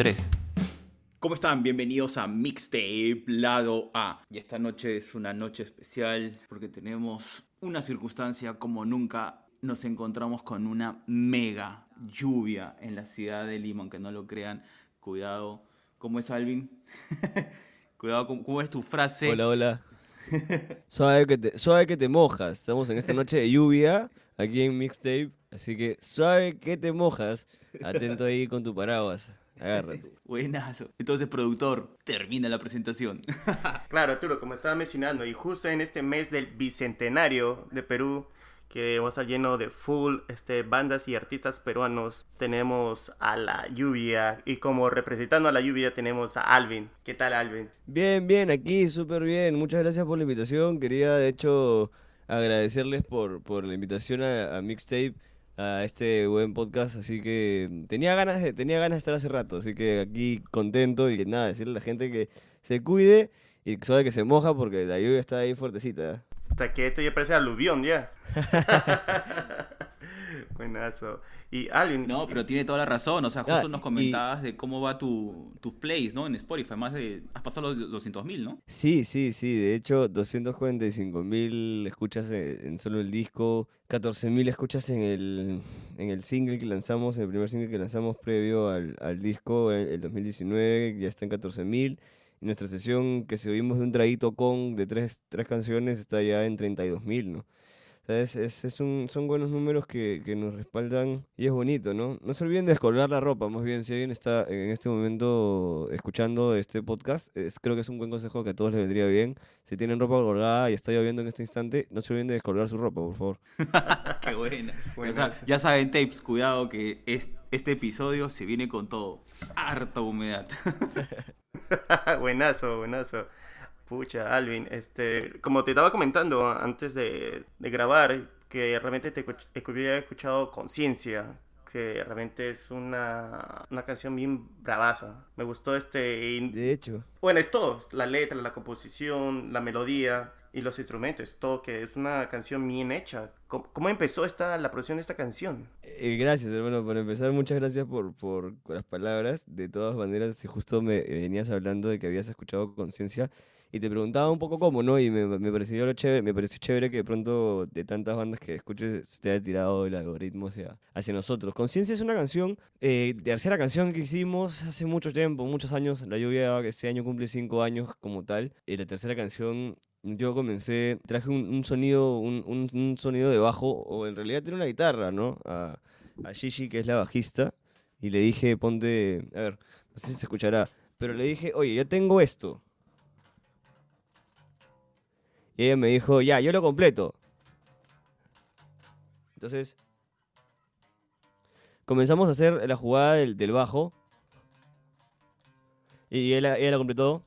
3. ¿Cómo están? Bienvenidos a Mixtape Lado A. Y esta noche es una noche especial porque tenemos una circunstancia como nunca nos encontramos con una mega lluvia en la ciudad de Lima, aunque no lo crean. Cuidado. ¿Cómo es Alvin? Cuidado, ¿cómo, es tu frase? Hola, hola. suave, que te, suave que te mojas. Estamos en esta noche de lluvia aquí en Mixtape. Así que suave que te mojas. Atento ahí con tu paraguas. Agárrate. Buenazo. Entonces, productor, termina la presentación. claro, Arturo, como estaba mencionando, y justo en este mes del bicentenario de Perú, que va a estar lleno de full este, bandas y artistas peruanos. Tenemos a la lluvia y como representando a la lluvia tenemos a Alvin. ¿Qué tal Alvin? Bien, bien, aquí súper bien. Muchas gracias por la invitación. Quería de hecho agradecerles por, por la invitación a, Mixtape a este buen podcast, así que tenía ganas de, tenía ganas de estar hace rato, así que aquí contento y nada, decirle a la gente que se cuide y sabe que se moja porque la lluvia está ahí fuertecita. Hasta que esto ya parece aluvión ya. Buenazo. Y alguien. No, pero tiene toda la razón. O sea, justo nos comentabas de cómo va tu, tus plays, ¿no? En Spotify. Más de. Has pasado los 200 mil, ¿no? Sí, sí, sí. De hecho, 245 mil escuchas en, solo el disco. 14 mil escuchas en el, en el single que lanzamos, en el primer single que lanzamos previo al, al disco, el, el 2019. Ya está en 14 mil nuestra sesión que se oímos de un traguito con de tres, tres canciones está ya en 32 mil, ¿no? O es, es, un, son buenos números que, que, nos respaldan y es bonito, ¿no? No se olviden de descolgar la ropa, más bien, si alguien está en este momento escuchando este podcast, es, creo que es un buen consejo que a todos les vendría bien. Si tienen ropa colgada y está lloviendo en este instante, no se olviden de descolgar su ropa, por favor. Qué buena. ya saben, tapes, cuidado que es, este episodio se viene con todo. Harta humedad. buenazo, buenazo. Pucha, Alvin, este, como te estaba comentando antes de, grabar, que realmente te había escuchado Conciencia, que realmente es una, una canción bien bravaza. Me gustó este... De hecho. Bueno, es todo, la letra, la composición, la melodía y los instrumentos, todo que es una canción bien hecha. ¿Cómo, empezó esta, la producción de esta canción? Eh, gracias, hermano, por empezar, muchas gracias por, por, las palabras. De todas maneras, si justo me venías hablando de que habías escuchado Conciencia y te preguntaba un poco cómo, ¿no? Y me, me, pareció chévere, me pareció chévere que de pronto de tantas bandas que escuches te haya tirado el algoritmo hacia, hacia nosotros. Conciencia es una canción, eh, tercera canción que hicimos hace mucho tiempo, muchos años. La lluvia este año cumple cinco años como tal. Y la tercera canción yo comencé, traje un, sonido, un, un, sonido de bajo, o en realidad tiene una guitarra, ¿no? A, a Gigi, que es la bajista, y le dije, ponte, a ver, no sé si se escuchará, pero le dije, oye, ya tengo esto. Y ella me dijo, ya, yo lo completo. Entonces, comenzamos a hacer la jugada del, bajo. Y ella, ella la completó.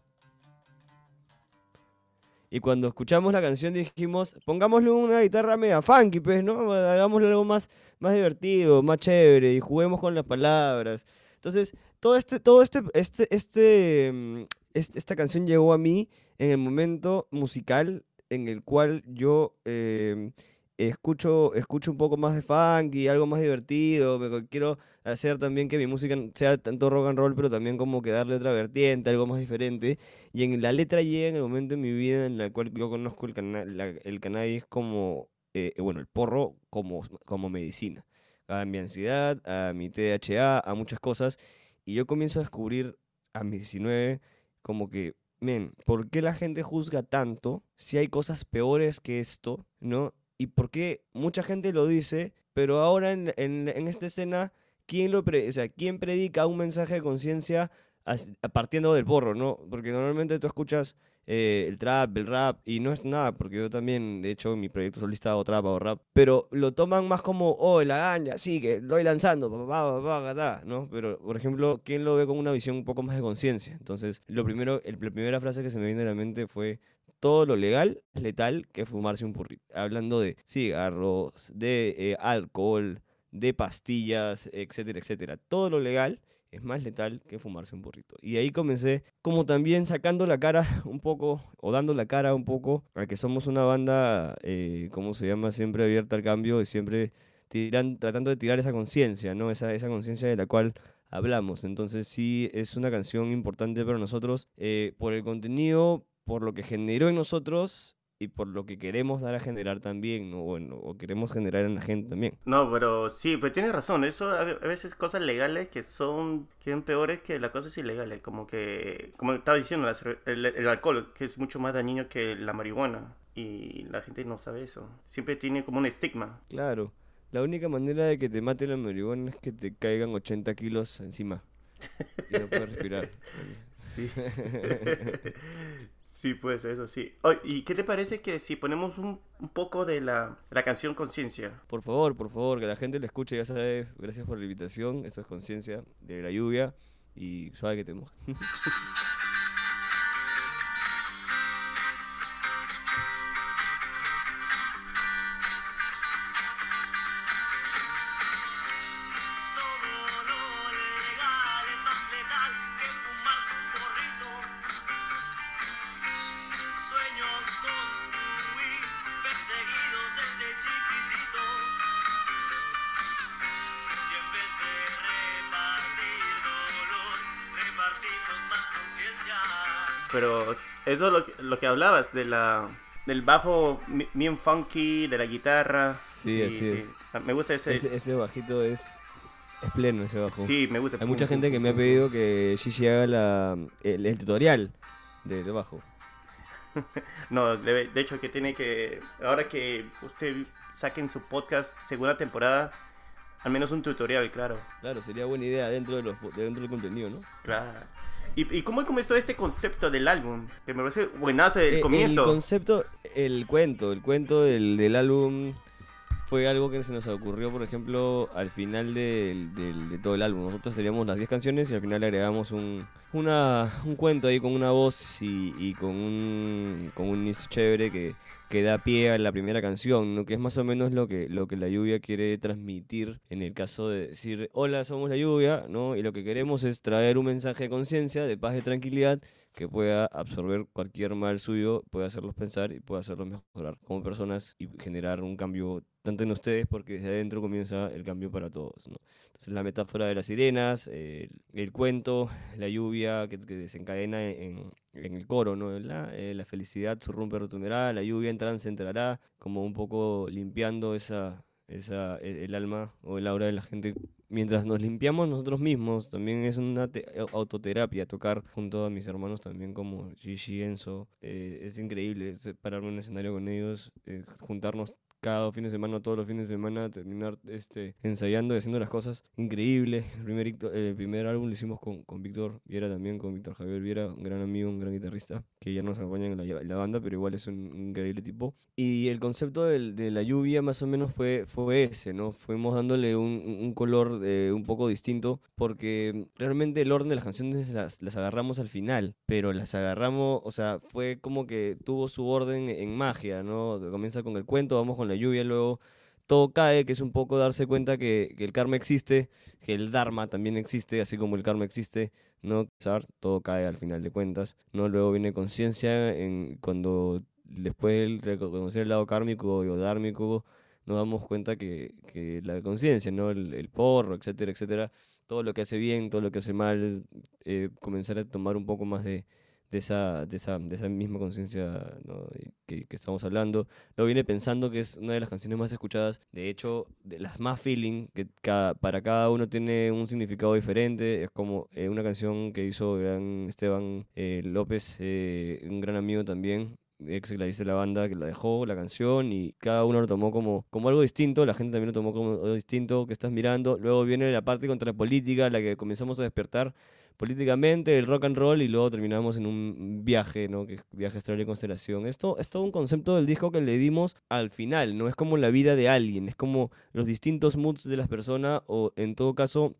Y cuando escuchamos la canción dijimos, pongámosle una guitarra media funky, pues, ¿no? Hagámosle algo más, más divertido, más chévere y juguemos con las palabras. Entonces, todo este, todo este, este, este, mm, este esta canción llegó a mí en el momento musical en el cual yo eh, escucho, escucho un poco más de funk y algo más divertido. quiero hacer también que mi música sea tanto rock and roll, pero también como que darle otra vertiente, algo más diferente. Y en la letra llega en el momento en mi vida en el cual yo conozco el, el cannabis como, eh, bueno, el porro como, como medicina. A mi ansiedad, a mi THA, a muchas cosas. Y yo comienzo a descubrir a mis 19 como que ¿por qué la gente juzga tanto si hay cosas peores que esto, ¿no? y por qué mucha gente lo dice, pero ahora en, en, esta escena, ¿quién, lo o sea, ¿quién predica un mensaje de conciencia partiendo del porro, no? Porque normalmente tú escuchas eh, el trap, el rap, y no es nada, porque yo también, de hecho, mi proyecto solista hago trap o rap, pero lo toman más como, oh, la ganja, sí, que estoy lanzando, papá, papá, ¿no? Pero, por ejemplo, ¿quién lo ve con una visión un poco más de conciencia? Entonces, lo primero, el, la primera frase que se me viene a la mente fue, todo lo legal es letal que fumarse un purrito. Hablando de cigarros, de eh, alcohol, de pastillas, etcétera, etcétera. Todo lo legal es más letal que fumarse un burrito. Y ahí comencé como también sacando la cara un poco, o dando la cara un poco, a que somos una banda, eh, ¿cómo se llama? Siempre abierta al cambio y siempre tiran, tratando de tirar esa conciencia, ¿no? Esa, esa conciencia de la cual hablamos. Entonces sí es una canción importante para nosotros eh, por el contenido, por lo que generó en nosotros y por lo que queremos dar a generar también, ¿no? Bueno, o queremos generar en la gente también. No, pero sí, pero tienes razón. Eso a ve- a veces cosas legales que son que son peores que las cosas ilegales. Como que, como estaba diciendo, el alcohol, que es mucho más dañino que la marihuana. Y la gente no sabe eso. Siempre tiene como un estigma. Claro, la única manera de que te mate la marihuana es que te caigan 80 kilos encima y no puedes respirar. Sí. sí, pues eso sí. Oye, ¿Y qué te parece que si ponemos un, un poco de la, la canción Conciencia? Por favor, por favor, que la gente lo escuche, ya sabes, gracias por la invitación, eso es conciencia de la lluvia y suave que te moja. Pero eso es lo que, lo que hablabas, de la, del bajo bien funky, de la guitarra. Sí, así Me gusta ese... Ese, ese bajito es, es pleno, ese bajo. Sí, me gusta. Hay mucha gente que me ha pedido que Gigi haga la, el, el tutorial del bajo. No, de, de hecho que tiene que... Ahora que usted saquen su podcast segunda temporada, al menos un tutorial, claro. Claro, sería buena idea dentro, de los, dentro del contenido, ¿no? Claro. ¿Y, y cómo comenzó este concepto del álbum? Que me parece buenazo el Eh, comienzo. El concepto, el cuento, el cuento del, del álbum fue algo que se nos ocurrió, por ejemplo, al final de todo el álbum. Nosotros teníamos las 10 canciones y al final agregamos un, una, un cuento ahí con una voz y, y con un, con un inicio chévere que, que da pie a la primera canción, ¿no? que es más o menos lo que, lo que la lluvia quiere transmitir en el caso de decir, hola, somos la lluvia, ¿no? y lo que queremos es traer un mensaje de conciencia, de paz, de tranquilidad, que pueda absorber cualquier mal suyo, pueda hacerlos pensar y pueda hacerlos mejorar como personas y generar un cambio tanto en ustedes porque desde adentro comienza el cambio para todos. ¿no? Entonces la metáfora de las sirenas, eh, el, el cuento, la lluvia que, que desencadena en, en el coro, ¿no? La, eh, la felicidad surrumpe retumbará, la lluvia en trance entrará, como un poco limpiando esa, esa, el, el alma o el aura de la gente mientras nos limpiamos nosotros mismos, también es una te- autoterapia tocar junto a mis hermanos también como Gigi, Enzo, eh, es increíble eh, pararme en un escenario con ellos, eh, juntarnos cada fin de semana, todos los fines de semana, terminar este, ensayando y haciendo las cosas increíbles. El primer, icto- el primer álbum lo hicimos con, con Víctor Viera también, con Víctor Javier Viera, un gran amigo, un gran guitarrista, que ya nos acompaña en la, la banda, pero igual es un, un increíble tipo. Y el concepto del- de la lluvia más o menos fue, fue ese, ¿no? Fuimos dándole un, un- color eh, un poco distinto, porque realmente el orden de las canciones las, las agarramos al final, pero las agarramos, o sea, fue como que tuvo su orden en magia, ¿no? Comienza con el cuento, vamos con la lluvia, luego todo cae, que es un poco darse cuenta que, el karma existe, que el dharma también existe, así como el karma existe, ¿no? Todo cae al final de cuentas, ¿no? Luego viene conciencia en cuando después de reconocer el lado kármico o dármico, nos damos cuenta que, que la conciencia, ¿no? El, el porro, etcétera, etcétera, todo lo que hace bien, todo lo que hace mal, eh, comenzar a tomar un poco más de, de, esa, de, esa, de esa misma conciencia ¿no? que, que estamos hablando. Lo viene pensando que es una de las canciones más escuchadas, de hecho, de las más feeling, que cada, para cada uno tiene un significado diferente. Es como eh, una canción que hizo gran Esteban eh, López, eh, un gran amigo también, ex dice la banda, que la dejó, la canción, y cada uno lo tomó como, como algo distinto, la gente también lo tomó como algo distinto que estás mirando. Luego viene la parte contra la política, la que comenzamos a despertar políticamente, el rock and roll, y luego terminamos en un viaje, ¿no? Que es viaje astral y constelación. Esto es todo un concepto del disco que le dimos al final, no es como la vida de alguien, es como los distintos moods de las personas, o en todo caso,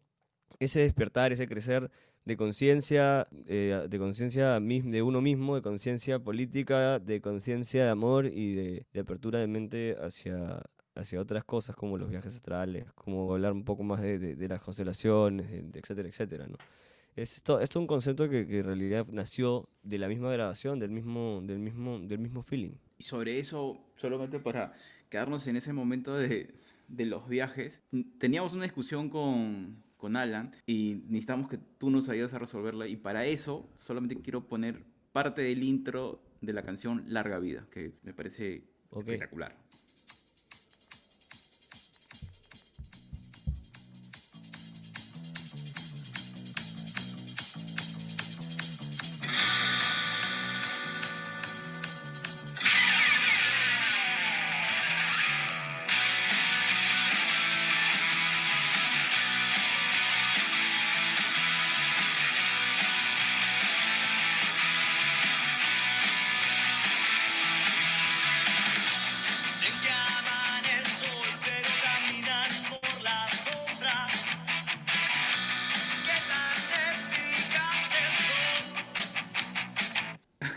ese despertar, ese crecer de conciencia, eh, de conciencia de uno mismo, de conciencia política, de conciencia de amor y de, apertura de mente hacia, hacia otras cosas como los viajes astrales, como hablar un poco más de, de- las constelaciones, etcétera, etcétera, ¿no? Es esto, esto es un concepto que, que en realidad nació de la misma grabación, del mismo, del mismo, del mismo feeling. Y sobre eso, solamente para quedarnos en ese momento de, de los viajes, teníamos una discusión con, con Alan y necesitamos que tú nos ayudes a resolverla y para eso solamente quiero poner parte del intro de la canción Larga Vida, que me parece Ok. espectacular.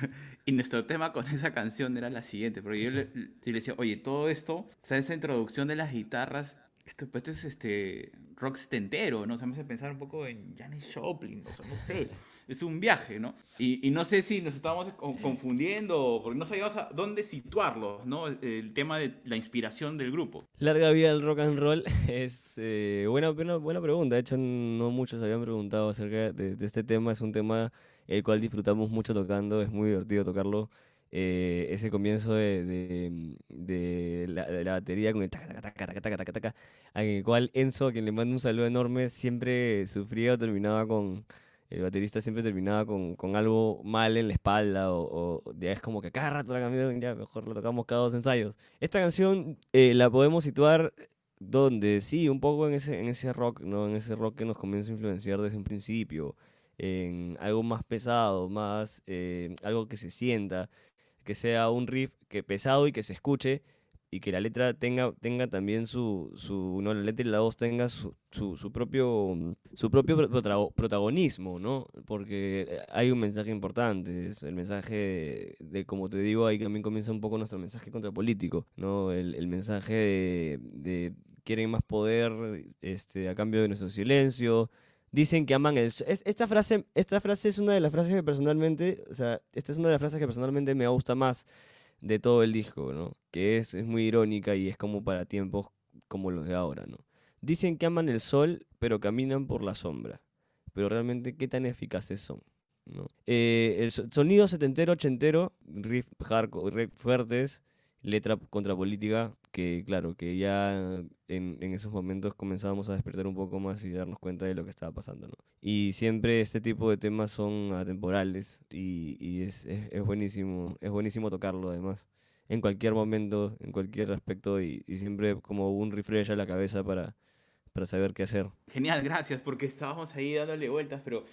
Y nuestro tema con esa canción era la siguiente, porque yo le, le decía, oye, todo esto, o sea, esa introducción de las guitarras, esto, pues, esto es este rock setentero, ¿no? O sea, me hace pensar un poco en Janis Joplin, o sea, no sé, es un viaje, ¿no? Y, y no sé si nos estábamos co- confundiendo, porque no sabíamos a dónde situarlo, ¿no? El, el tema de la inspiración del grupo. Larga vida del rock and roll es eh, buena, buena, buena pregunta. De hecho, no muchos habían preguntado acerca de, de este tema. Es un tema el cual disfrutamos mucho tocando. Es muy divertido tocarlo. Eh, ese comienzo de, de- de la, de la batería con el taca, taca, taca, taca, taca, taca, taca, en el cual Enzo, a quien le mando un saludo enorme, siempre sufría o terminaba con... El baterista siempre terminaba con, con algo mal en la espalda o, o ya es como que cada rato la canción ya mejor la tocamos cada dos ensayos. Esta canción eh, la podemos situar donde sí, un poco en ese, en ese rock, ¿no? En ese rock que nos comienza a influenciar desde un principio, en algo más pesado, más eh, algo que se sienta, que sea un riff que pesado y que se escuche y que la letra tenga, tenga también su, su, no, la letra y la voz tenga su, su, su propio, mm, su propio pro- protago- protagonismo, ¿no? Porque eh, hay un mensaje importante, es el mensaje de, de, como te digo, ahí también comienza un poco nuestro mensaje contrapolítico, ¿no? El, el mensaje de, de quieren más poder este, a cambio de nuestro silencio, dicen que aman el... es- esta, frase, esta frase es una de las frases que personalmente, o sea, esta es una de las frases que personalmente me gusta más de todo el disco, ¿no? Que es, es muy irónica y es como para tiempos como los de ahora, ¿no? Dicen que aman el sol, pero caminan por la sombra. Pero realmente, ¿qué tan eficaces son? ¿no? Eh, el so- sonido setentero, ochentero, riff hardcore, riff fuertes, letra contrapolítica, que claro, que ya en, en esos momentos comenzábamos a despertar un poco más y darnos cuenta de lo que estaba pasando, ¿no? Y siempre este tipo de temas son atemporales y, y es, es, es buenísimo, es buenísimo tocarlo además, en cualquier momento, en cualquier aspecto y, y siempre como un refresh a la cabeza para, para saber qué hacer. Genial, gracias, porque estábamos ahí dándole vueltas, pero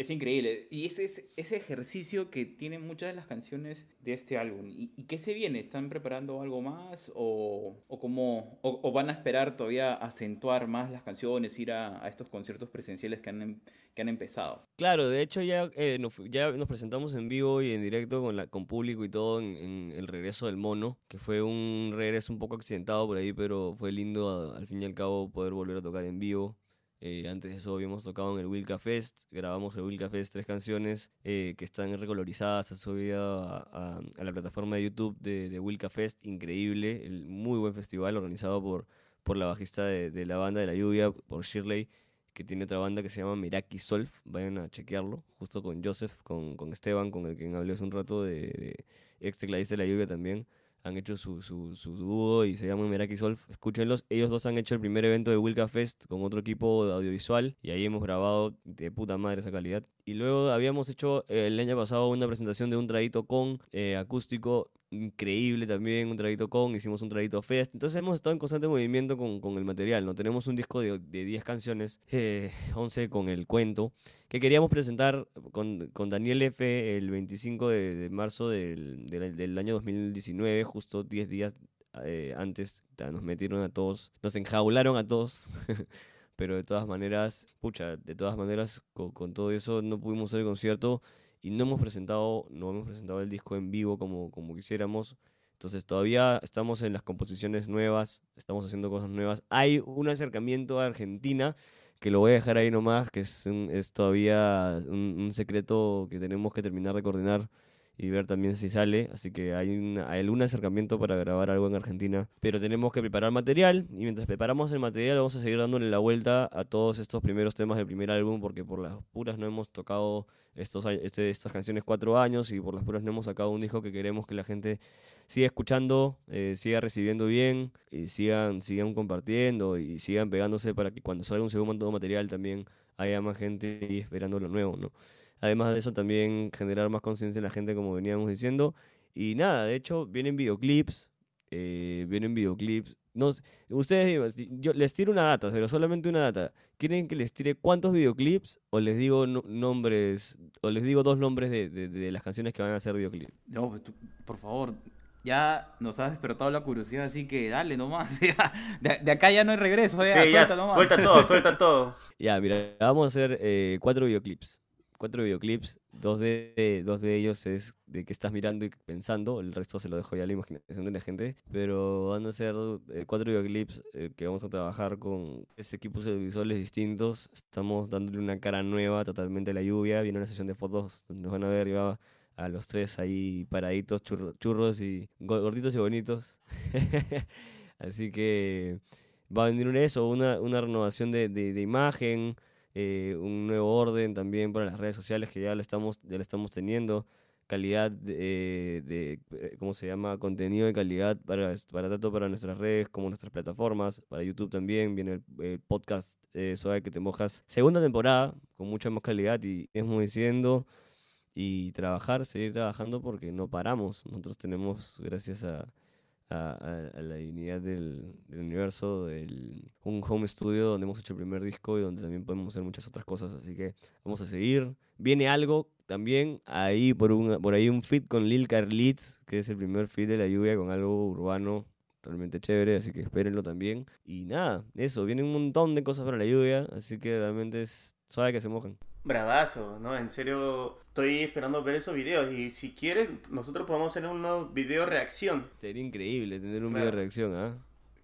es increíble. Y ese es ese ejercicio que tienen muchas de las canciones de este álbum. ¿Y, qué se viene? ¿Están preparando algo más? ¿O, o, cómo- o- van a esperar todavía acentuar más las canciones, ir a, a estos conciertos presenciales que han, em- que han empezado? Claro, de hecho ya, eh, nos, ya nos presentamos en vivo y en directo con, la, con público y todo en, el regreso del mono, que fue un regreso un poco accidentado por ahí, pero fue lindo al fin y al cabo poder volver a tocar en vivo. Eh, antes de eso habíamos tocado en el Wilka Fest, grabamos el Wilka Fest tres canciones eh, que están recolorizadas, se subido a, la plataforma de YouTube de, de Fest, increíble, el muy buen festival organizado por, por la bajista de, la banda de la lluvia, por Shirley que tiene otra banda que se llama Miraki Solf, vayan a chequearlo, justo con Joseph, con, con Esteban, con el que hablé hace un rato, de, de ex tecladista de la lluvia también, han hecho su, su, su dúo y se llaman Miraki Solf, escúchenlos, ellos dos han hecho el primer evento de Wilka Fest con otro equipo de audiovisual y ahí hemos grabado de puta madre esa calidad. Y luego habíamos hecho eh, el año pasado una presentación de un traguito con eh, acústico increíble también, un traguito con, hicimos un traguito fest. Entonces hemos estado en constante movimiento con, con el material, ¿no? Tenemos un disco de, de 10 canciones, eh, 11 con el cuento, que queríamos presentar con, con Daniel F. el 25 de, de marzo del, del, del año 2019, justo 10 días eh, antes. Nos metieron a todos, nos enjaularon a todos. Pero de todas maneras, pucha, de todas maneras, con, con todo eso no pudimos hacer el concierto y no hemos presentado, no hemos presentado el disco en vivo como, como quisiéramos. Entonces todavía estamos en las composiciones nuevas, estamos haciendo cosas nuevas. Hay un acercamiento a Argentina que lo voy a dejar ahí nomás, que es, un- es todavía un, un secreto que tenemos que terminar de coordinar y ver también si sale. Así que hay, una- hay algún acercamiento para grabar algo en Argentina. Pero tenemos que preparar material y mientras preparamos el material vamos a seguir dándole la vuelta a todos estos primeros temas del primer álbum porque por las puras no hemos tocado estos, este- estas canciones cuatro años y por las puras no hemos sacado un disco que queremos que la gente siga escuchando, eh, siga recibiendo bien y sigan, sigan compartiendo y sigan pegándose para que cuando salga un segundo material también haya más gente esperando lo nuevo, ¿no? Además de eso, también generar más conciencia en la gente, como veníamos diciendo. Y nada, de hecho, vienen videoclips. eh, vienen videoclips. No, sé, ustedes yo les tiro una data, pero solamente una data. ¿Quieren que les tire cuántos videoclips? O les digo no- nombres, o les digo dos nombres de, de- de las canciones que van a hacer videoclip. No, pues tú, por favor, ya nos has despertado la curiosidad, así que dale nomás. ya. De, de acá ya no hay regreso, ya, Sí, ya, suelta nomás. suelta todo, suelta todo. Ya, mira, vamos a hacer eh, cuatro videoclips. Cuatro videoclips, dos de, dos de ellos es de que estás mirando y pensando, el resto se lo dejo ya a la imaginación de la gente, pero van a ser eh, cuatro videoclips eh, que vamos a trabajar con tres equipos audiovisuales distintos, estamos dándole una cara nueva totalmente a la lluvia, viene una sesión de fotos donde nos van a ver va a los tres ahí paraditos, churro- churros y go- gorditos y bonitos. Así que va a venir un eso, una, una renovación de, de, de imagen, eh, un nuevo orden también para las redes sociales que ya lo estamos, ya lo estamos teniendo, calidad de, de, eh, ¿cómo se llama? Contenido de calidad para, para tanto para nuestras redes como nuestras plataformas, para YouTube también, viene el, podcast eh, Suave que te mojas, segunda temporada, con mucha más calidad y estamos diciendo y trabajar, seguir trabajando porque no paramos, nosotros tenemos, gracias a a, a- a la divinidad del, del universo, el- un home studio donde hemos hecho el primer disco y donde también podemos hacer muchas otras cosas. Así que vamos a seguir. Viene algo también ahí por, un, por ahí un fit con Lil Carlitz, que es el primer fit de la lluvia con algo urbano realmente chévere, así que espérenlo también. Y nada, eso, viene un montón de cosas para la lluvia, así que realmente es suave que se mojan. Bravazo, ¿no? En serio, estoy esperando ver esos videos. Y si quieren, nosotros podemos hacer unos video reacción. Sería increíble tener un Claro. video de reacción, ¿ah?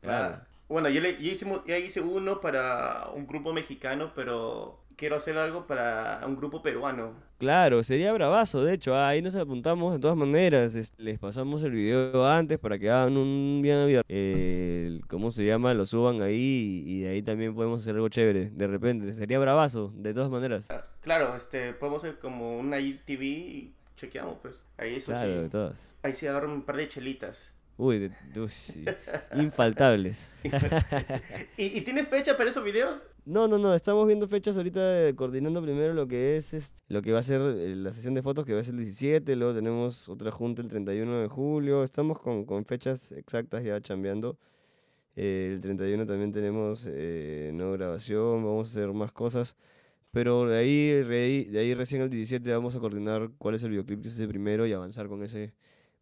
Claro. Bueno, yo, le, yo hice, ya hice uno para un grupo mexicano, pero quiero hacer algo para un grupo peruano. Claro, sería bravazo, de hecho, ah, ahí nos apuntamos de todas maneras, es- les pasamos el video antes para que hagan un bien abierto, eh, ¿cómo se llama? Lo suban ahí y, de ahí también podemos hacer algo chévere, de repente, sería bravazo, de todas maneras. Ah, Claro, este, podemos hacer como una ITV y chequeamos, pues. Ahí eso Claro, de sí. todas. Ahí se agarran un par de chelitas. Uy, uy, infaltables. ¿Y, y tienes fecha para esos videos? No, no, no, estamos viendo fechas ahorita, coordinando primero lo que es, este, lo que va a ser eh, la sesión de fotos que va a ser el 17, luego tenemos otra junta el 31 de julio, estamos con, con fechas exactas ya chambeando. Eh, el 31 también tenemos eh, no grabación, vamos a hacer más cosas, pero de ahí, de ahí recién el 17 vamos a coordinar cuál es el videoclip que es el primero y avanzar con ese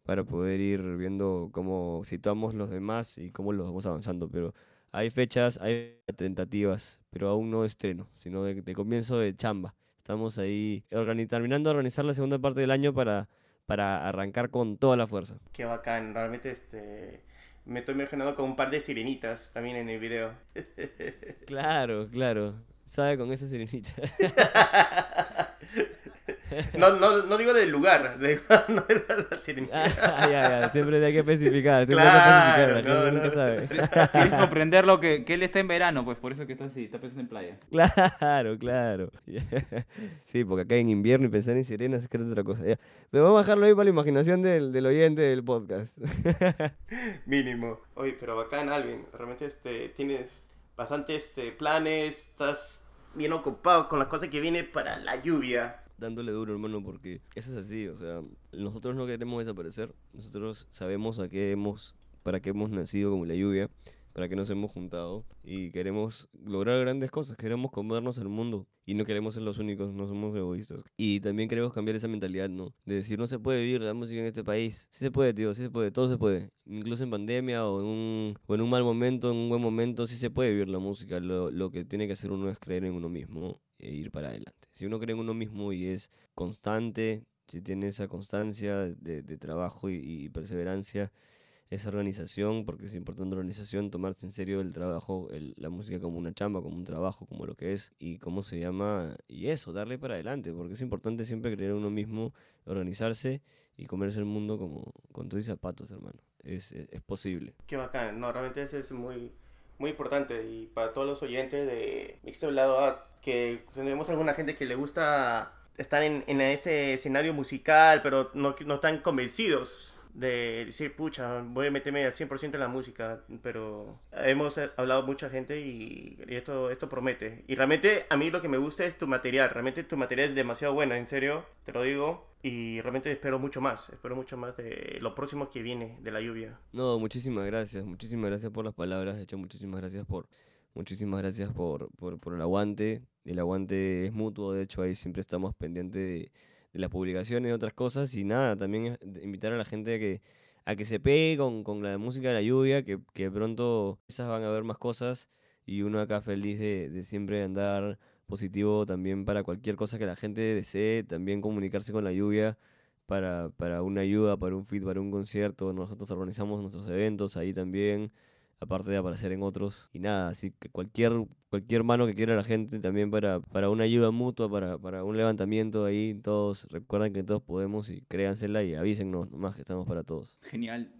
para poder ir viendo cómo situamos los demás y cómo los vamos avanzando, pero... Hay fechas, hay tentativas, pero aún no estreno, sino de, de comienzo de chamba. Estamos ahí organi- terminando de organizar la segunda parte del año para, para arrancar con toda la fuerza. Qué bacán, realmente este... Me estoy imaginando con un par de sirenitas también en el video. Claro, claro. Sabe con esa sirenita. No, no, no digo del lugar, digo, no de la sirenita. Ah, ya, ya, siempre hay que especificar. Siempre Claro, hay que especificar, la no, nunca sabe. Tienes que comprender lo que, que él está en verano, pues por eso que está así, está pensando en playa. Claro, claro. Sí, porque acá en invierno y pensar en sirenas es que es otra cosa. Ya. Pero vamos a dejarlo ahí para la imaginación del, del oyente del podcast. Mínimo. Oye, pero bacán, Alvin. Realmente este, tienes bastante este, planes, estás bien ocupado con las cosas que vienen para la lluvia. Dándole duro, hermano, porque eso es así, o sea, nosotros no queremos desaparecer, nosotros sabemos a qué hemos, para qué hemos nacido como la lluvia, para qué nos hemos juntado y queremos lograr grandes cosas, queremos comernos al mundo y no queremos ser los únicos, no somos egoístas. Y también queremos cambiar esa mentalidad, ¿no? De decir, no se puede vivir la música en este país. Sí se puede, tío, sí se puede, todo se puede. Incluso en pandemia o en un, o en un mal momento, en un buen momento, sí se puede vivir la música. Lo, lo que tiene que hacer uno es creer en uno mismo e ir para adelante. Si uno cree en uno mismo y es constante, si tiene esa constancia de, trabajo y, perseverancia, esa organización, porque es importante la organización, tomarse en serio el trabajo, la música como una chamba, como un trabajo, como lo que es, y cómo se llama, y eso, darle para adelante, porque es importante siempre creer en uno mismo, organizarse y comerse el mundo como con tus zapatos, hermano. Es, posible. Qué bacán, no, realmente es muy, muy importante y para todos los oyentes de Mixto Lado A, que tenemos alguna gente que le gusta estar en, en ese escenario musical, pero no, no están convencidos de decir, pucha, voy a meterme al 100% en la música, pero hemos eh, hablado mucha gente y, y esto, esto promete. Y realmente a mí lo que me gusta es tu material, realmente tu material es demasiado bueno, en serio, te lo digo, y realmente espero mucho más, espero mucho más de lo próximo que viene de la lluvia. No, muchísimas gracias, muchísimas gracias por las palabras, de hecho muchísimas gracias por, muchísimas gracias por, por, por el aguante, el aguante es mutuo, de hecho ahí siempre estamos pendientes de, de las publicaciones y otras cosas y nada, también de invitar a la gente a que, a que se pegue con, con la música de la lluvia, que, que pronto esas van a ver más cosas y uno acá feliz de, de siempre andar positivo también para cualquier cosa que la gente desee, también comunicarse con la lluvia para, para una ayuda, para un feed, para un concierto. Nosotros organizamos nuestros eventos ahí también, aparte de aparecer en otros. Y nada, así que cualquier, cualquier mano que quiera la gente también para, para una ayuda mutua, para, para un levantamiento ahí, todos recuerden que todos podemos y créansela y avísennos nomás que estamos para todos. Genial.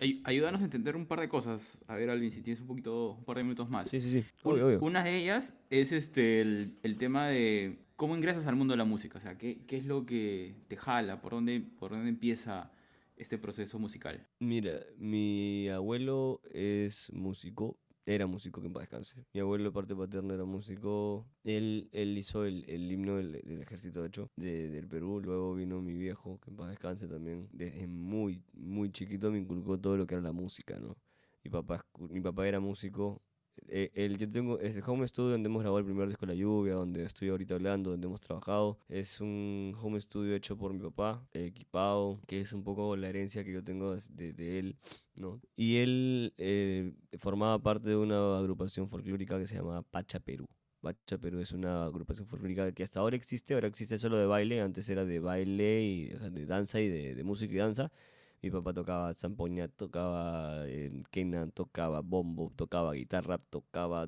Ay- Ayúdanos a entender un par de cosas. A ver, Alvin, si tienes un poquito, un par de minutos más. Sí, sí, sí, Un- obvio, obvio. Una de ellas es este el, el tema de cómo ingresas al mundo de la música. O sea, ¿qué, qué es lo que te jala? ¿Por dónde, por dónde empieza este proceso musical? Mira, mi abuelo es músico, era músico, que en paz descanse. Mi abuelo de parte paterna era músico. Él, él hizo el, el himno del, ejército, hecho, de- del Perú. Luego vino mi viejo, que en paz descanse también. Desde muy, muy chiquito me inculcó todo lo que era la música, ¿no? Mi papá, mi papá era músico. Eh, el, yo tengo, es el home studio donde hemos grabado el primer disco La Lluvia, donde estoy ahorita hablando, donde hemos trabajado. Es un home studio hecho por mi papá, eh, equipado, que es un poco la herencia que yo tengo de, de- él, ¿no? Y él eh, formaba parte de una agrupación folclórica que se llama Pacha Perú. Pacha Perú es una agrupación folclórica que hasta ahora existe, ahora existe solo de baile, antes era de baile y o sea, de danza y de, de música y danza. Mi papá tocaba zampoña, tocaba eh, quena, tocaba bombo, tocaba guitarra, tocaba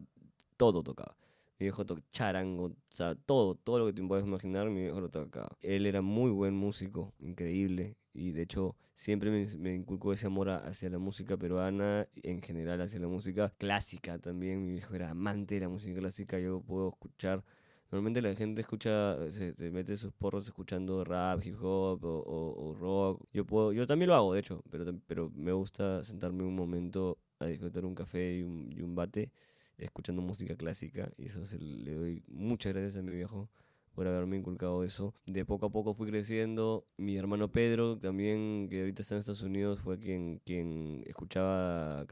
todo tocaba. Mi viejo tocaba charango, o sea, todo, todo lo que te puedas imaginar, mi viejo lo tocaba. Él era muy buen músico, increíble, y de hecho siempre me, inculcó ese amor hacia la música peruana, en general hacia la música clásica también. Mi viejo era amante de la música clásica, yo puedo escuchar Normalmente la gente escucha, se, se mete sus porros escuchando rap, hip hop o, o- o rock. Yo puedo, yo también lo hago, de hecho, pero, pero me gusta sentarme un momento a disfrutar un café y un, y un bate escuchando música clásica. Y eso se, le doy muchas gracias a mi viejo por haberme inculcado eso. De poco a poco fui creciendo. Mi hermano Pedro, también, que ahorita está en Estados Unidos, fue quien, quien escuchaba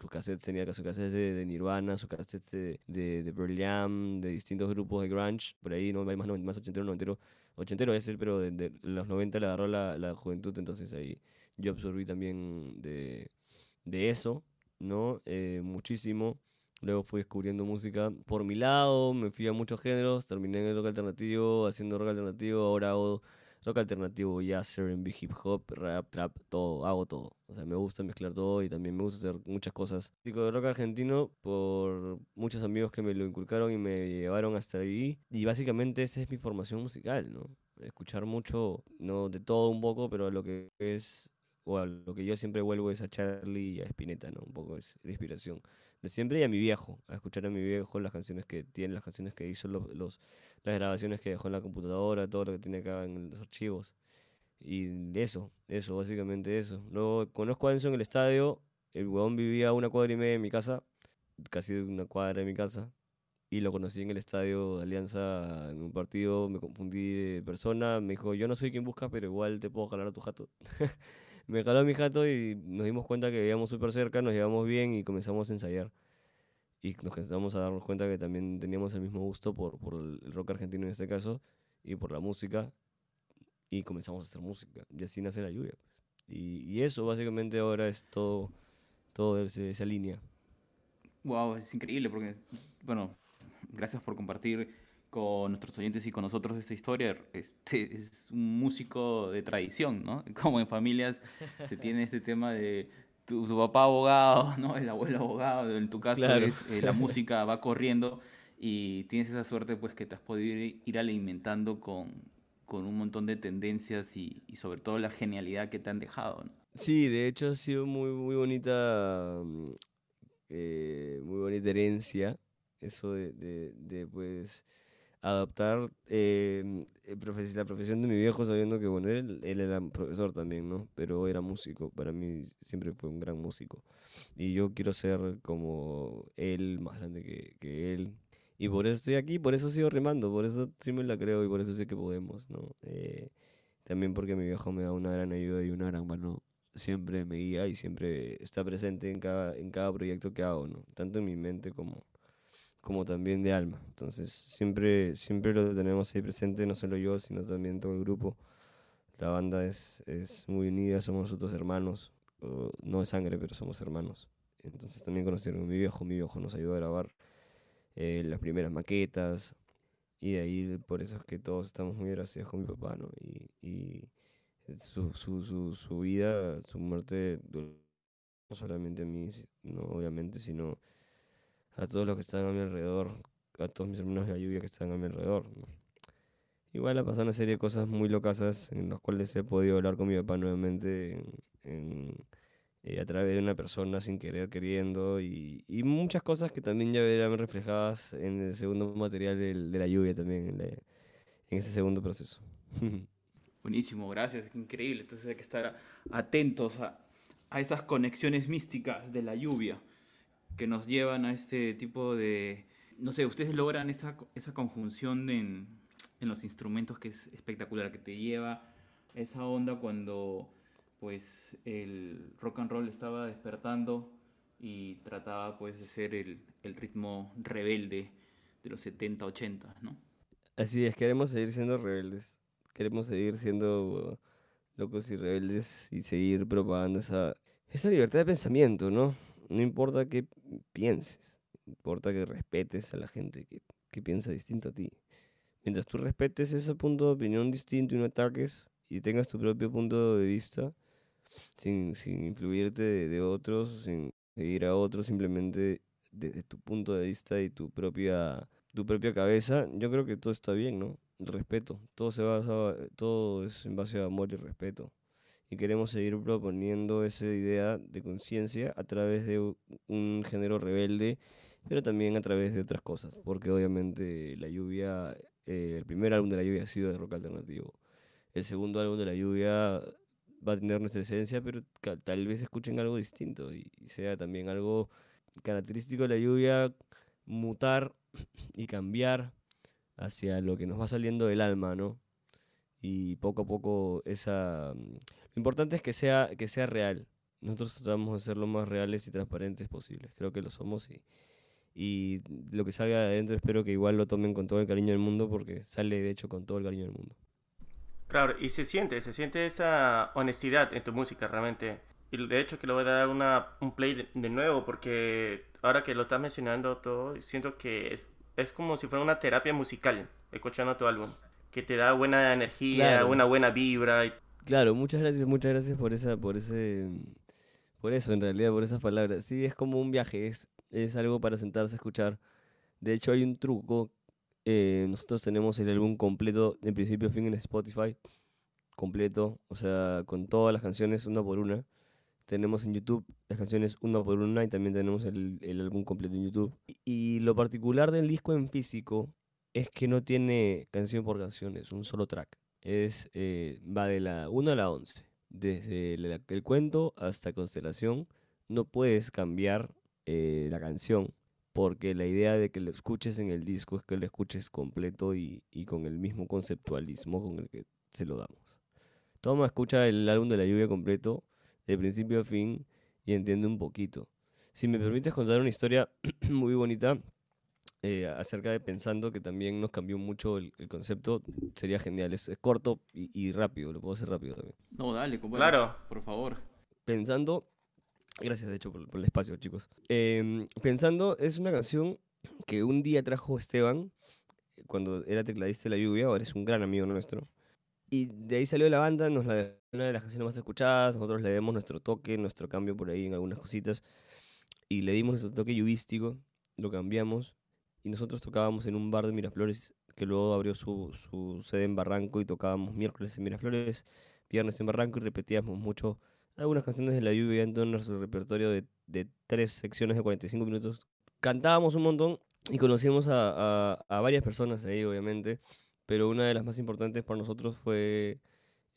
sus cassettes, tenía sus cassettes de, Nirvana, sus cassettes de, de, de Pearl Jam, de distintos grupos de grunge, por ahí, no más, más ochentero, noventero. Ochentero es él, pero de los 90 le agarró la, la juventud, entonces ahí yo absorbí también de, de eso, ¿no? Eh, muchísimo. Luego fui descubriendo música por mi lado, me fui a muchos géneros, terminé en el rock alternativo, haciendo rock alternativo, ahora hago rock alternativo, jazz, R&B, hip hop, rap, trap, todo, hago todo. O sea, me gusta mezclar todo y también me gusta hacer muchas cosas. Digo, de rock argentino por muchos amigos que me lo inculcaron y me llevaron hasta ahí. Y básicamente esa es mi formación musical, ¿no? Escuchar mucho, no de todo un poco, pero lo que es, o a lo que yo siempre vuelvo es a Charlie y a Spinetta, ¿no? Un poco es la inspiración siempre y a mi viejo, a escuchar a mi viejo las canciones que tiene, las canciones que hizo, los, las grabaciones que dejó en la computadora, todo lo que tiene acá en los archivos. Y eso, eso, básicamente eso. Luego conozco a Enzo en el estadio, el huevón vivía a una cuadra y media de mi casa, casi una cuadra de mi casa, y lo conocí en el estadio de Alianza en un partido, me confundí de persona, me dijo, yo no soy quien buscas, pero igual te puedo jalar a tu jato. me jaló mi jato y nos dimos cuenta que vivíamos súper cerca, nos llevamos bien y comenzamos a ensayar. Y nos comenzamos a darnos cuenta que también teníamos el mismo gusto por, por el rock argentino en este caso y por la música. Y comenzamos a hacer música. Y así nace la lluvia. Y, y eso básicamente ahora es todo, todo ese- esa línea. Wow, es increíble porque, bueno, gracias por compartir con nuestros oyentes y con nosotros esta historia. Este es un músico de tradición, ¿no? Como en familias se tiene este tema de tu, tu papá abogado, ¿no? El abuelo abogado, en tu caso Claro. es, eh, la música va corriendo y tienes esa suerte pues que te has podido ir, ir alimentando con, con un montón de tendencias y, y sobre todo la genialidad que te han dejado, ¿no? Sí, de hecho ha sido muy, muy bonita, mm, eh, muy bonita herencia, eso de, de, de, pues adaptar eh, profe- la profesión de mi viejo sabiendo que, bueno, él, él era profesor también, ¿no? Pero era músico, para mí siempre fue un gran músico. Y yo quiero ser como él, más grande que, que él. Y por eso estoy aquí, por eso sigo remando, por eso sí me la creo y por eso sé que podemos, ¿no? Eh, también porque mi viejo me da una gran ayuda y una gran mano. Siempre me guía y siempre está presente en cada, en cada proyecto que hago, ¿no? Tanto en mi mente como, como también de alma. Entonces, siempre, siempre lo tenemos ahí presente, no solo yo, sino también todo el grupo. La banda es, es muy unida, somos nosotros hermanos, no de sangre, pero somos hermanos. Entonces también conocieron a mi viejo, mi viejo nos ayudó a grabar eh, las primeras maquetas, y de ahí por eso es que todos estamos muy agradecidos con mi papá, ¿no? Y, y su, su, su, su vida, su muerte, no solamente a mí, no obviamente, sino a todos los que están a mi alrededor, a todos mis hermanos de la lluvia que están a mi alrededor. ¿no? Igual ha pasado una serie de cosas muy locasas en las cuales he podido hablar con mi papá nuevamente en, en, eh, a través de una persona sin querer, queriendo, y, y muchas cosas que también ya verán reflejadas en el segundo material de la lluvia también, en, la- en ese segundo proceso. Buenísimo, gracias, increíble. Entonces hay que estar atentos a, a esas conexiones místicas de la lluvia que nos llevan a este tipo de... No sé, ustedes logran esa, esa conjunción en, en los instrumentos que es espectacular, que te lleva esa onda cuando pues el rock and roll estaba despertando y trataba pues de ser el, el ritmo rebelde de los 70, 80, ¿no? Así es, queremos seguir siendo rebeldes. Queremos seguir siendo locos y rebeldes y seguir propagando esa, esa libertad de pensamiento, ¿no? No importa qué pienses, importa que respetes a la gente que, que piensa distinto a ti. Mientras tú respetes ese punto de opinión distinto y no ataques y tengas tu propio punto de vista, sin, sin influirte de, otros, sin seguir a otros, simplemente desde tu punto de vista y tu propia, tu propia cabeza, yo creo que todo está bien, ¿no? Respeto, todo se basa, todo es en base a amor y respeto. Y queremos seguir proponiendo esa idea de conciencia a través de un género rebelde, pero también a través de otras cosas, porque obviamente la lluvia, eh, el primer álbum de la lluvia ha sido de rock alternativo. El segundo álbum de la lluvia va a tener nuestra esencia, pero tal vez escuchen algo distinto y sea también algo característico de la lluvia, mutar y cambiar hacia lo que nos va saliendo del alma, ¿no? Y poco a poco esa... mm, Lo importante es que sea, que sea real. Nosotros tratamos de ser lo más reales y transparentes posibles. Creo que lo somos y, y lo que salga de adentro espero que igual lo tomen con todo el cariño del mundo porque sale de hecho con todo el cariño del mundo. Claro, y se siente, se siente esa honestidad en tu música realmente. Y de hecho que le voy a dar una, un play de, de nuevo porque ahora que lo estás mencionando todo, siento que es, es como si fuera una terapia musical escuchando tu álbum. Que te da buena energía, Claro. una buena vibra. y- Claro, muchas gracias, muchas gracias por esa, por ese, por eso en realidad, por esas palabras. Sí, es como un viaje, es, es algo para sentarse a escuchar. De hecho, hay un truco. eh, nosotros tenemos el álbum completo, de principio a fin en Spotify, completo, o sea, con todas las canciones una por una. Tenemos en YouTube las canciones una por una y también tenemos el, el álbum completo en YouTube. Y, y lo particular del disco en físico es que no tiene canción por canción, es un solo track. Es, eh, va de la 1 a la 11. Desde el cuento hasta constelación. No puedes cambiar eh, la canción porque la idea de que lo escuches en el disco es que lo escuches completo y, y con el mismo conceptualismo con el que se lo damos. Toma, escucha el álbum de la lluvia completo, de principio a fin, y entiende un poquito. Si me permites contar una historia muy bonita eh, acerca de pensando que también nos cambió mucho el, el concepto, sería genial. Es, es corto y, y rápido, lo puedo hacer rápido también. No, dale, compadre. Claro. Por favor. Pensando, gracias de hecho por, por el espacio, chicos. Em, Pensando es una canción que un día trajo Esteban cuando era tecladista de la lluvia, ahora es un gran amigo nuestro. Y de ahí salió la banda, nos la dejó una de las canciones más escuchadas, nosotros le demos nuestro toque, nuestro cambio por ahí en algunas cositas, y le dimos nuestro toque lluvístico, lo cambiamos, y nosotros tocábamos en un bar de Miraflores, que luego abrió su, su sede en Barranco, y tocábamos miércoles en Miraflores, viernes en Barranco, y repetíamos mucho algunas canciones de la lluvia en todo nuestro repertorio de, de tres secciones de 45 minutos. Cantábamos un montón y conocimos a, a- varias personas ahí, obviamente, pero una de las más importantes para nosotros fue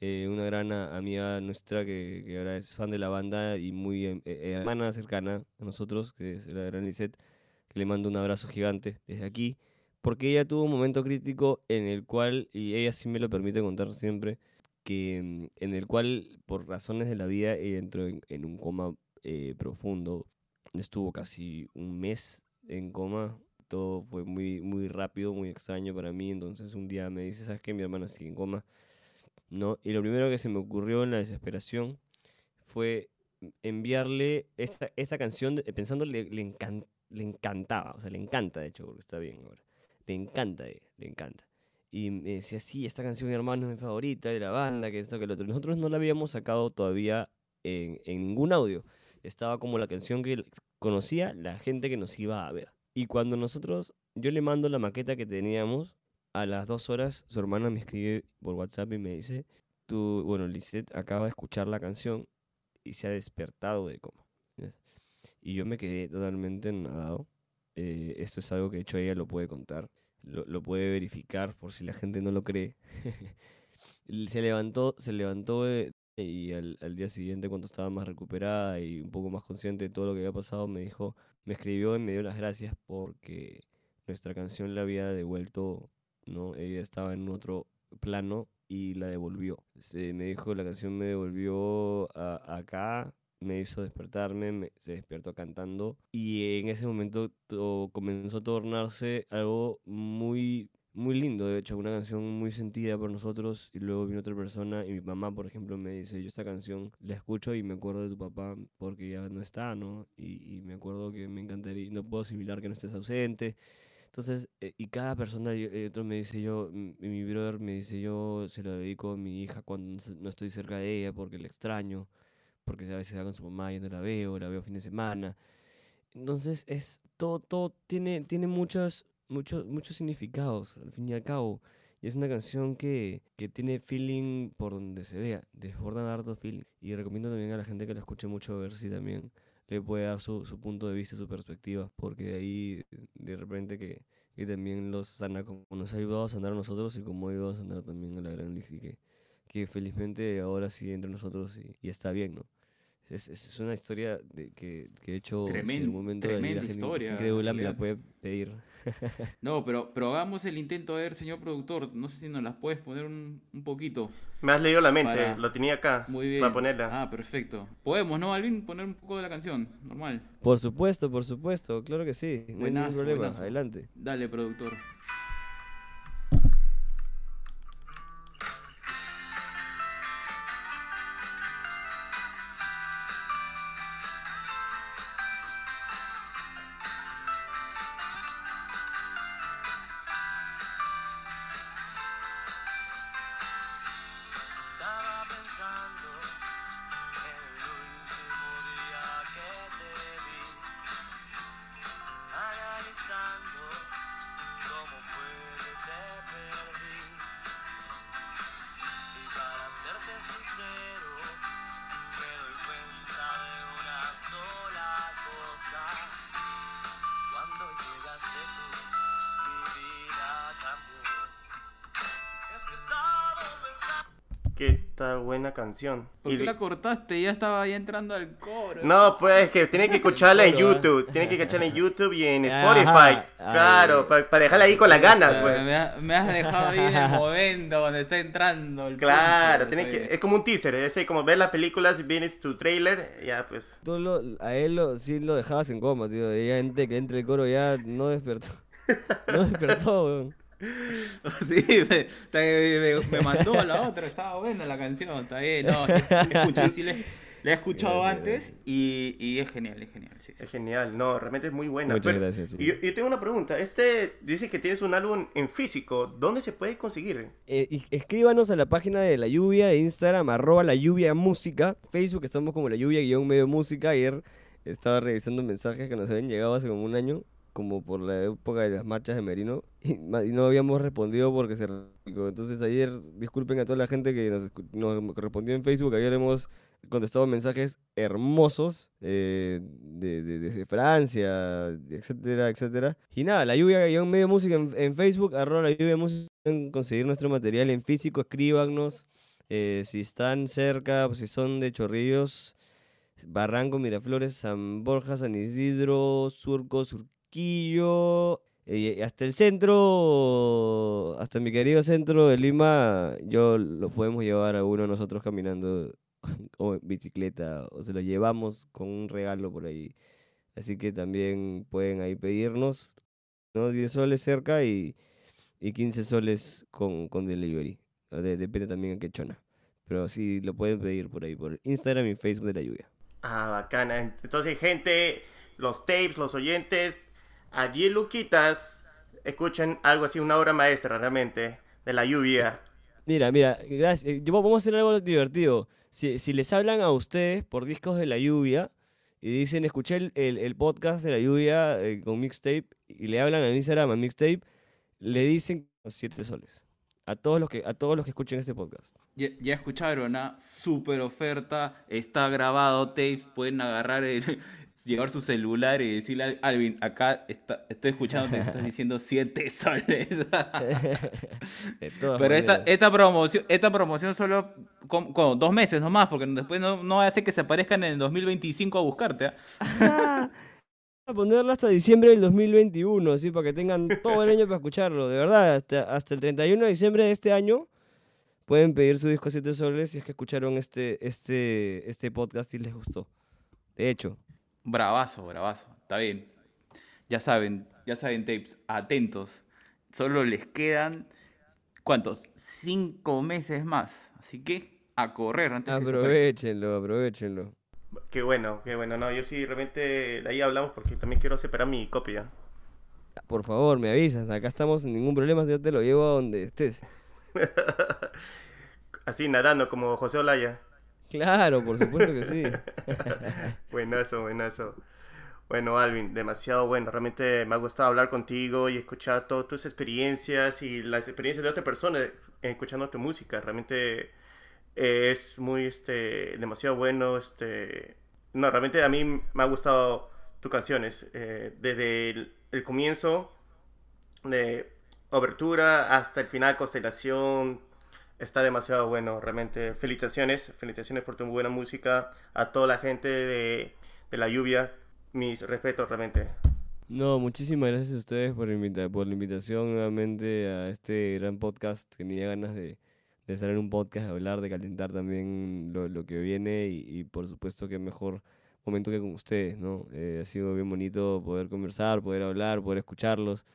eh, una gran amiga nuestra que, ahora es fan de la banda y muy eh, eh, hermana cercana a nosotros, que es la gran Lisette, le mando un abrazo gigante desde aquí, porque ella tuvo un momento crítico en el cual, y ella sí me lo permite contar siempre, que mm, en el cual por razones de la vida ella entró en, un coma eh, profundo, estuvo casi un mes en coma, todo fue muy, muy rápido, muy extraño para mí, entonces un día me dice, ¿sabes qué? Mi hermana sigue en coma, ¿no? Y lo primero que se me ocurrió en la desesperación fue enviarle esta, esta canción, pensando le, le, encan- le encantaba, o sea, le encanta de hecho, porque está bien ahora, le encanta le encanta. Y me decía, sí, esta canción, hermano, es mi favorita de la banda, que esto, que lo otro. Nosotros no la habíamos sacado todavía en, ningún audio. Estaba como la canción que conocía la gente que nos iba a ver. Y cuando nosotros, yo le mando la maqueta que teníamos, a las dos horas su hermana me escribe por WhatsApp y me dice, tú, bueno, Lisette acaba de escuchar la canción y se ha despertado de coma. Y yo me quedé totalmente nadado. Eh, esto es algo que de hecho ella lo puede contar, lo, lo puede verificar por si la gente no lo cree. Se levantó, se levantó eh, y al, al día siguiente cuando estaba más recuperada y un poco más consciente de todo lo que había pasado, me dijo, me escribió y me dio las gracias porque nuestra canción le había devuelto, ¿no? Ella estaba en otro plano y la devolvió. Se, me dijo, la canción me devolvió a- acá, me hizo despertarme, me- se despertó cantando y en ese momento to- comenzó a tornarse algo muy muy lindo, de hecho, una canción muy sentida por nosotros y luego vino otra persona y mi mamá, por ejemplo, me dice, yo esta canción la escucho y me acuerdo de tu papá porque ya no está, ¿no? Y, me acuerdo que me encantaría, no puedo asimilar que no estés ausente. Entonces, eh, y cada persona, y otro me dice yo, mi brother me dice yo, se lo dedico a mi hija cuando no estoy cerca de ella porque la extraño, porque a veces va con su mamá y no la veo, la veo fin de semana. Entonces es todo, todo tiene, tiene muchos, muchos, muchos significados, al fin y al cabo. Y es una canción que, que tiene feeling por donde se vea, desborda harto feeling. Y recomiendo también a la gente que la escuche mucho a ver si también le puede dar su, su punto de vista, su perspectiva, porque de ahí de repente que, que también los sana como nos ha ayudado a sanar a nosotros y como ha ayudado a sanar también a la gran Lizzy, que, que felizmente ahora sigue entre nosotros y, y está bien, ¿no? Es, es, es una historia de que, que de hecho, en algún momento de la tremenda gente que historia, en incrédula me la puede pedir. No, pero, pero hagamos el intento a ver, señor productor. No sé si nos las puedes poner un, un poquito. Me has leído la mente, Para- lo tenía acá Muy bien. para ponerla. Ah, perfecto. Podemos, ¿no, Alvin? Poner un poco de la canción. Normal. Por supuesto, por supuesto, claro que sí. No hay ningún problema. buenazo. Adelante. Dale, productor. Canción. ¿Por Y qué la cortaste? Ya estaba ya entrando al coro. No, pues es que tiene que escucharla en Coro. YouTube. Tiene que escucharla en YouTube y en Spotify. Claro, para dejarla ahí con las ganas, Eh, pues. Me, ha- me has dejado ahí en el momento donde está entrando el Claro, tiene que, es como un teaser, es ahí como ver las películas, vienes tu trailer, ya pues. Tú lo- a él lo, sí lo dejabas en coma, tío. Ya antes que entre el coro ya no despertó. No despertó, weón. Sí, me, me- me mandó a la otra, estaba buena la canción, está bien, no, sí, escuché, sí le, La he escuchado Gracias, antes gracias. y, y es genial, es genial. sí. Es genial, no, realmente es muy buena. Muchas Pero- gracias, sí. Y yo, yo tengo una pregunta. Este dice que tienes un álbum en físico. ¿Dónde se puede conseguir? Eh, escríbanos a la página de La Lluvia de Instagram, arroba La Lluvia Música. Facebook estamos como La Lluvia guion medio música. Ayer estaba revisando mensajes que nos habían llegado hace como un año, como por la época de las marchas de Merino, y, no habíamos respondido porque se... Entonces ayer, disculpen a toda la gente que nos, nos respondió en Facebook, ayer hemos contestado mensajes hermosos eh, de, de- desde Francia, etcétera, etcétera. Y nada, la lluvia medio música en, en Facebook, arroba la lluvia música, pueden conseguir nuestro material en físico, escríbanos. eh, si están cerca, pues, si son de Chorrillos, Barranco, Miraflores, San Borja, San Isidro, Surco, Surquillo, eh, hasta el centro, hasta mi querido centro de Lima, yo lo podemos llevar a uno de nosotros caminando o en bicicleta, o se lo llevamos con un regalo por ahí. Así que también pueden ahí pedirnos, ¿no? 10 soles cerca y, y 15 soles con, con delivery. De- depende también en qué chona. Pero sí, lo pueden pedir por ahí, por Instagram y Facebook de la lluvia. Ah, bacana. Entonces, gente, los tapes, los oyentes, a 10 luquitas, escuchen algo así, una obra maestra realmente, de la lluvia. Mira, mira, gracias. eh, yo- Vamos a hacer algo divertido. Si, si les hablan a ustedes por discos de la lluvia y dicen, escuché el, el- el podcast de la lluvia eh, con mixtape y le hablan al Instagram a mixtape, le dicen los 7 soles. A todos los que, a todos los que escuchen este podcast. Ya, ya escucharon, ¿ah? Super oferta, está grabado, tapes, pueden agarrar el, llevar su celular y decirle al Alvin, acá está, estoy escuchando, te estás diciendo 7 soles. Pero esta, maneras. esta promoción, esta promoción solo con, con dos meses nomás, porque después no, no hace que se aparezcan en el 2025 a buscarte. ¿ah? a ponerlo hasta diciembre del 2021, así para que tengan todo el año para escucharlo. De verdad, hasta, hasta el 31 de diciembre de este año pueden pedir su disco 7 soles si es que escucharon este, este, este podcast y les gustó. De hecho, Bravazo, bravazo, está bien. Ya saben, ya saben, tapes, atentos. Solo les quedan, ¿cuántos? Cinco meses más. Así que a correr antes que se aparezca. aprovechenlo, aprovechenlo. Qué bueno, qué bueno. No, yo sí, realmente de ahí hablamos porque también quiero separar mi copia. Por favor, me avisas. Acá estamos sin ningún problema. Yo te lo llevo a donde estés. Así nadando como José Olaya. Claro, por supuesto que sí. Buenazo, buenazo. Bueno, Alvin, demasiado bueno. Realmente me ha gustado hablar contigo y escuchar todas tus experiencias y las experiencias de otra persona eh, escuchando tu música. Realmente eh, es muy, este, demasiado bueno. Este, no, realmente a mí me ha gustado tus canciones. eh, desde el, el comienzo de Obertura hasta el final, Constelación. Está demasiado bueno, realmente. Felicitaciones, felicitaciones por tu buena música. A toda la gente de, La Lluvia, mis respetos, realmente. No, muchísimas gracias a ustedes por, invita- por la invitación nuevamente a este gran podcast. Tenía ganas de, de estar en un podcast, de hablar, de calentar también lo, que viene y, y por supuesto que mejor momento que con ustedes, ¿no? Eh, ha sido bien bonito poder conversar, poder hablar, poder escucharlos.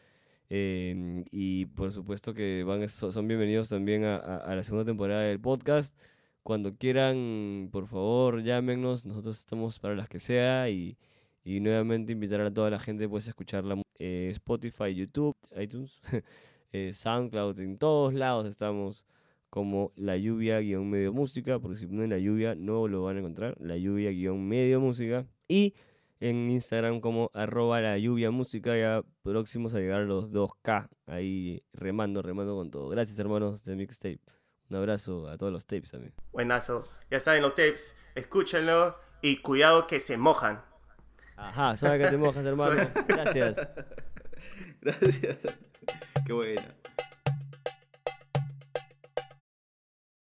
Em, y por supuesto que van, son bienvenidos también a la segunda temporada del podcast. Cuando quieran, por favor, llámenos. Nosotros estamos para las que sea y, y nuevamente invitar a toda la gente pues, a escucharla eh, Spotify, YouTube, iTunes, eh, SoundCloud, en todos lados estamos como la lluvia guion medio música, porque si ponen la lluvia no lo van a encontrar, la lluvia guion medio música. Y en Instagram como arroba la lluvia música, ya próximos a llegar a los 2K, ahí remando, remando con todo. Gracias hermanos de Mixtape. Un abrazo a todos los tapes también. Buenazo. Ya saben los tapes, escúchenlo y cuidado que se mojan. Ajá, suave que te mojas hermano. Gracias. Gracias. Qué buena.